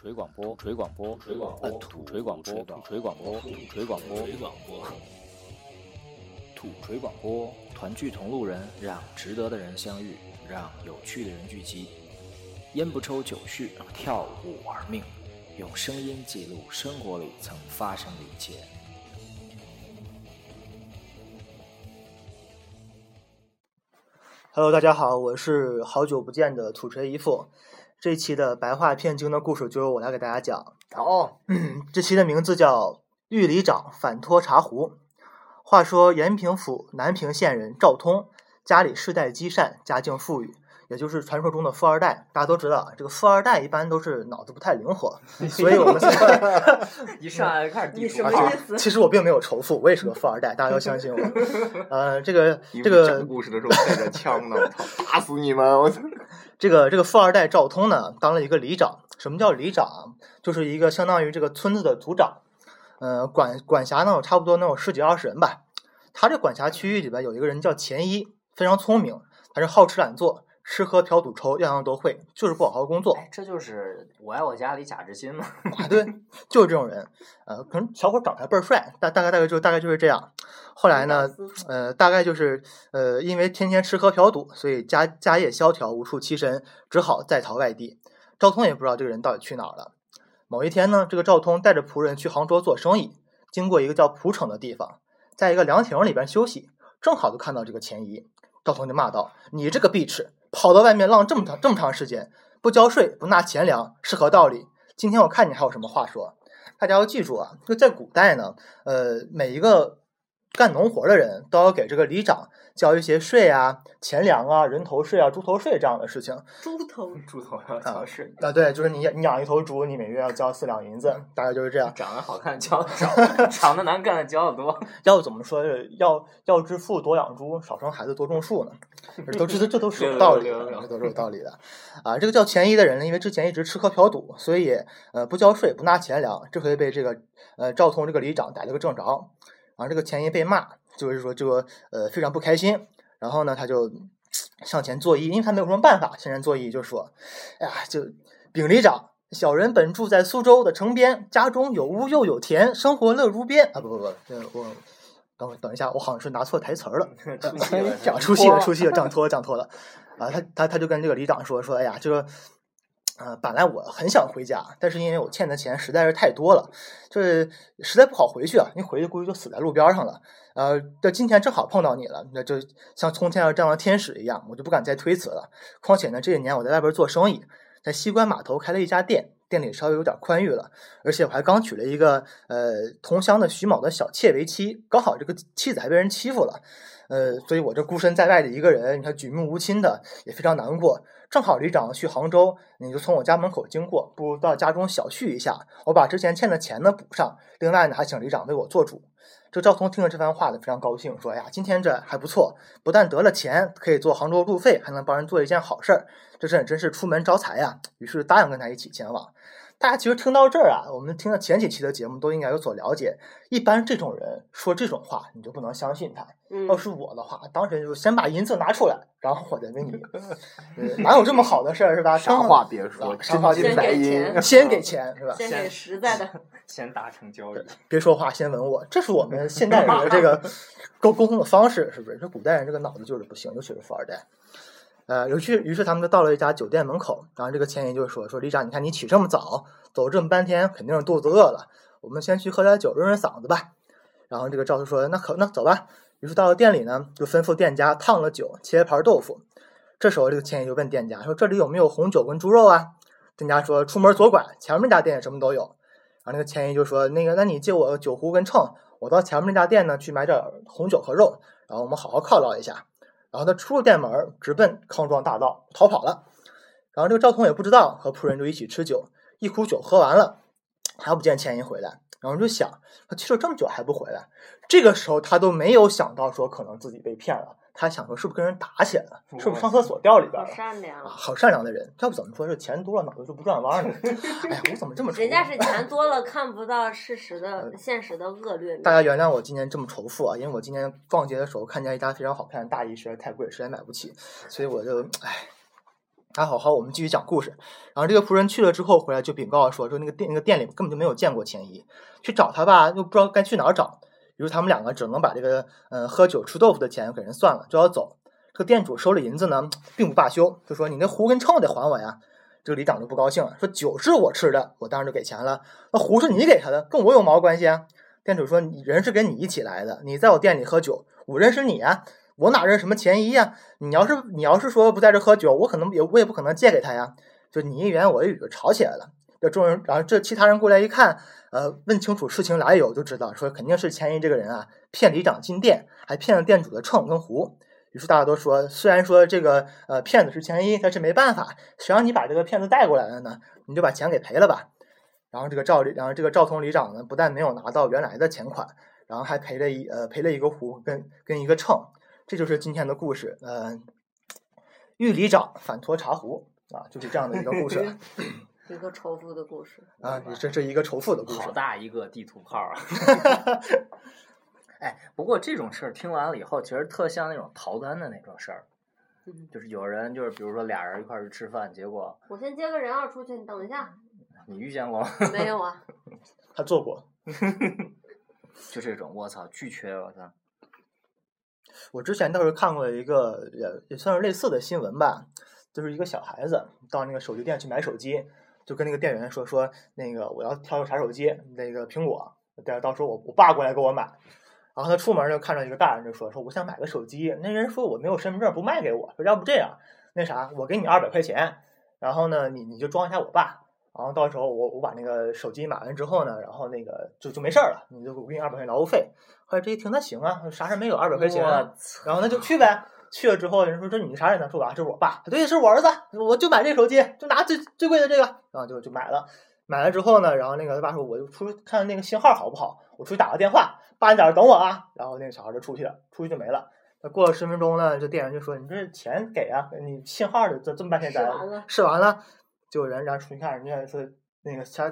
锤广播，锤广播，锤广播，土锤广播，土锤广播，土锤广播，锤广播，土锤广播，团聚同路人，让值得的人相遇，让有趣的人聚集。烟不抽酒续，跳舞玩命，用声音记录生活里曾发生的一切。Hello，大家好，我是好久不见的土锤姨父。这一期的白话骗经的故事就由我来给大家讲。哦，这期的名字叫《玉里长反托茶壶》。话说延平府南平县人赵通，家里世代积善，家境富裕，也就是传说中的富二代。大家都知道，这个富二代一般都是脑子不太灵活，所以我们现在一上来就开始地你什图啊么意思？其实我并没有仇富，我也是个富二代，大家要相信我。呃，这个这个们讲故事的时候带着枪呢，我操，打死你们！我操，这个这个富二代赵通呢，当了一个里长。什么叫里长啊？就是一个相当于这个村子的组长，呃，管管辖呢有差不多能有十几二十人吧。他这管辖区域里边有一个人叫钱一，非常聪明，他是好吃懒做，吃喝嫖赌抽样样都会，就是不好好工作。哎，这就是我爱我家里贾志新嘛。啊，对，就是这种人。呃，可能小伙长得还倍儿帅，大大概大概就大概就是这样。后来呢，呃，大概就是呃，因为天天吃喝嫖赌，所以家家业萧条，无处栖身，只好在逃外地。赵通也不知道这个人到底去哪儿了。某一天呢，这个赵通带着仆人去杭州做生意，经过一个叫蒲城的地方，在一个凉亭里边休息，正好就看到这个钱姨。赵通就骂道：“你这个碧池，跑到外面浪这么长这么长时间，不交税不纳钱粮，是何道理？今天我看你还有什么话说？”大家要记住啊，就在古代呢，呃，每一个干农活的人都要给这个里长交一些税啊、钱粮啊、人头税啊、猪头税这样的事情。猪头 猪头要交税，啊，对，就是你你养一头猪，你每月要交四两银子，大概就是这样。长得好看交 长得难看的交的多。要怎么说？要要致富多养猪，少生孩子多种树呢？这都这这都是有道理的，这都是有道理的。啊，这个叫钱一的人呢，因为之前一直吃喝嫖赌，所以呃不交税不纳钱粮，这回被这个呃赵通这个里长逮了个正着。然后这个钱一被骂，就是说这个呃非常不开心。然后呢，他就向前作揖，因为他没有什么办法，向前作揖就说：“哎呀，就禀里长，小人本住在苏州的城边，家中有屋又有田，生活乐如边。”啊，不不不，这我等会等一下，我好像是拿错台词儿了。出戏了 出戏了，出戏了，讲错了，讲错了。啊，他他他就跟这个里长说说，哎呀，这个，呃，本来我很想回家，但是因为我欠的钱实在是太多了，就是实在不好回去啊，你回去估计就死在路边上了。呃，这今天正好碰到你了，那就像从天上降的天使一样，我就不敢再推辞了。况且呢，这一年我在外边做生意，在西关码头开了一家店，店里稍微有点宽裕了，而且我还刚娶了一个呃同乡的徐某的小妾为妻，刚好这个妻子还被人欺负了。呃，所以我这孤身在外的一个人，你看举目无亲的，也非常难过。正好旅长去杭州，你就从我家门口经过，不如到家中小叙一下，我把之前欠的钱呢补上。另外呢，还请旅长为我做主。这赵通听了这番话呢，非常高兴，说：“哎呀，今天这还不错，不但得了钱，可以做杭州路费，还能帮人做一件好事儿，这真真是出门招财呀！”于是答应跟他一起前往。大家其实听到这儿啊，我们听了前几期的节目都应该有所了解。一般这种人说这种话，你就不能相信他。嗯要是我的话，当时就先把银子拿出来，然后我再给你，呃哪有这么好的事儿是吧？啥话别说，啊啥话真金白银先给，先给钱是吧？先给实在的，先达成交易，别说话，先吻我，这是我们现代人的这个沟沟通的方式，是不是？这古代人这个脑子就是不行，尤其是富二代。呃，于是于是他们就到了一家酒店门口，然后这个千爷就说：“说李长，你看你起这么早，走这么半天，肯定是肚子饿了，我们先去喝点酒润润嗓子吧。”然后这个赵就说：“那可那走吧。”于是到了店里呢，就吩咐店家烫了酒，切盘豆腐。这时候这个千爷就问店家说：“这里有没有红酒跟猪肉啊？”店家说：“出门左拐，前面家店什么都有。”然后那个钱爷就说：“那个，那你借我酒壶跟秤，我到前面那家店呢去买点红酒和肉，然后我们好好犒劳一下。”然后他出了店门，直奔康庄大道逃跑了。然后这个赵通也不知道，和仆人就一起吃酒，一壶酒喝完了，还不见钱一回来。然后就想，他去了这么久还不回来，这个时候他都没有想到说可能自己被骗了，他想说是不是跟人打起来了，是不是上厕所掉里边好了？善良啊，。好善良的人，要不怎么说是钱多了脑子就不转弯呢？哎呀，我怎么这么人家是钱多了看不到事实的、现实的恶劣。大家原谅我今年这么仇富啊，因为我今年逛街的时候看见一家非常好看的大衣，实在太贵，实在买不起，所以我就唉。还好好，我们继续讲故事。然后这个仆人去了之后回来就禀告说，说那个店那个店里根本就没有见过钱一，去找他吧又不知道该去哪儿找。于是他们两个只能把这个嗯喝酒吃豆腐的钱给人算了，就要走。这个店主收了银子呢，并不罢休，就说你那壶跟秤得还我呀。这个里长就不高兴了，说酒是我吃的，我当然就给钱了。那壶是你给他的，跟我有毛关系啊？店主说，人是跟你一起来的，你在我店里喝酒，我认识你啊，我哪认什么钱一呀？你要是你要是说不在这喝酒，我可能也我也不可能借给他呀。就你一言我一语就吵起来了。这众人，然后这其他人过来一看，呃，问清楚事情来由，就知道说肯定是钱一这个人啊，骗里长进店，还骗了店主的秤跟壶。于是大家都说，虽然说这个呃骗子是钱一，但是没办法，谁让你把这个骗子带过来了呢？你就把钱给赔了吧。然后这个赵里，然后这个赵通里长呢，不但没有拿到原来的钱款，然后还赔了一呃赔了一个壶跟跟一个秤。这就是今天的故事。呃，玉里长反托茶壶啊，就是这样的一个故事。一个仇富的故事啊，这是一个仇富的故事。好大一个地图炮啊！哎，不过这种事儿听完了以后，其实特像那种逃单的那种事儿。就是有人就是比如说俩人一块儿去吃饭，结果我先接个人二出去，你等一下。你遇见过吗？没有啊。他做过。就这种，我操，巨缺，我操！我之前倒是看过一个也也算是类似的新闻吧，就是一个小孩子到那个手机店去买手机，就跟那个店员说说那个我要挑个啥手机，那个苹果，到到时候我我爸过来给我买。然后他出门就看到一个大人就说说我想买个手机，那人说我没有身份证不卖给我，说要不这样，那啥我给你二百块钱，然后呢你你就装一下我爸。然后到时候我我把那个手机买完之后呢，然后那个就就没事儿了，你就我给你二百块钱劳务费。后来这一听，那行啊，啥事没有二百块钱，然后那就去呗。去了之后，人说这你啥人呢？说啊，这是我爸，对，是我儿子，我就买这个手机，就拿最最贵的这个，然后就就买了。买了之后呢，然后那个他爸说，我就出去看那个信号好不好，我出去打个电话，爸你在这等我啊。然后那个小孩就出去了，出去就没了。那过了十分钟呢，这店员就说，你这钱给啊，你信号的这这么半天咱试完了，就人然后出去看，人家说。那个他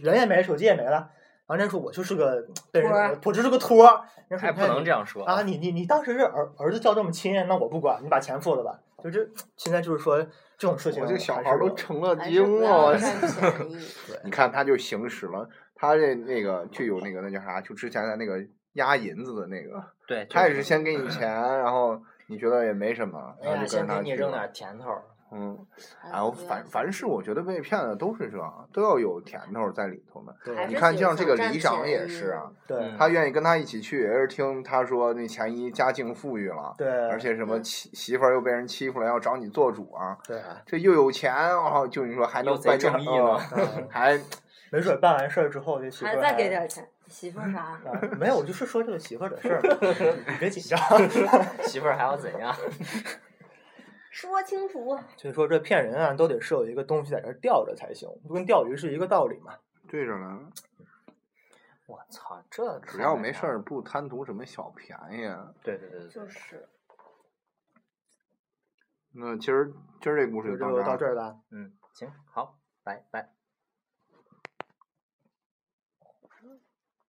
人也没，手机也没了。然后人家说我就是个被人，我就是个托儿。还不能这样说啊！你你你当时是儿儿子叫这么亲，那我不管，你把钱付了吧。就这现在就是说这种事情，我这小孩都成了精了。你看他就行使了，他这那个就有那个那叫啥？就之前的那个压银子的那个。对。他也是先给你钱，然后你觉得也没什么，然后就跟他你扔点甜头。嗯，然后凡凡是我觉得被骗的都是这，都要有甜头在里头的。你看，像这个李长也是啊，他愿意跟他一起去，也是听他说那钱一家境富裕了，对，而且什么媳媳妇儿又被人欺负了，要找你做主啊，对，这又有钱，然后就你说还能办正义呢，还 没准办完事儿之后这媳妇还再给点钱，媳妇儿啥？没有，我就是说这个媳妇儿的事儿，你别紧张，媳妇儿还要怎样？说清楚。所以说，这骗人啊，都得是有一个东西在这吊着才行，就跟钓鱼是一个道理嘛。对着呢。我操，这只要没事儿，不贪图什么小便宜。对对对，就是。那今儿今儿这故事就到这儿了。嗯，行，好，拜拜。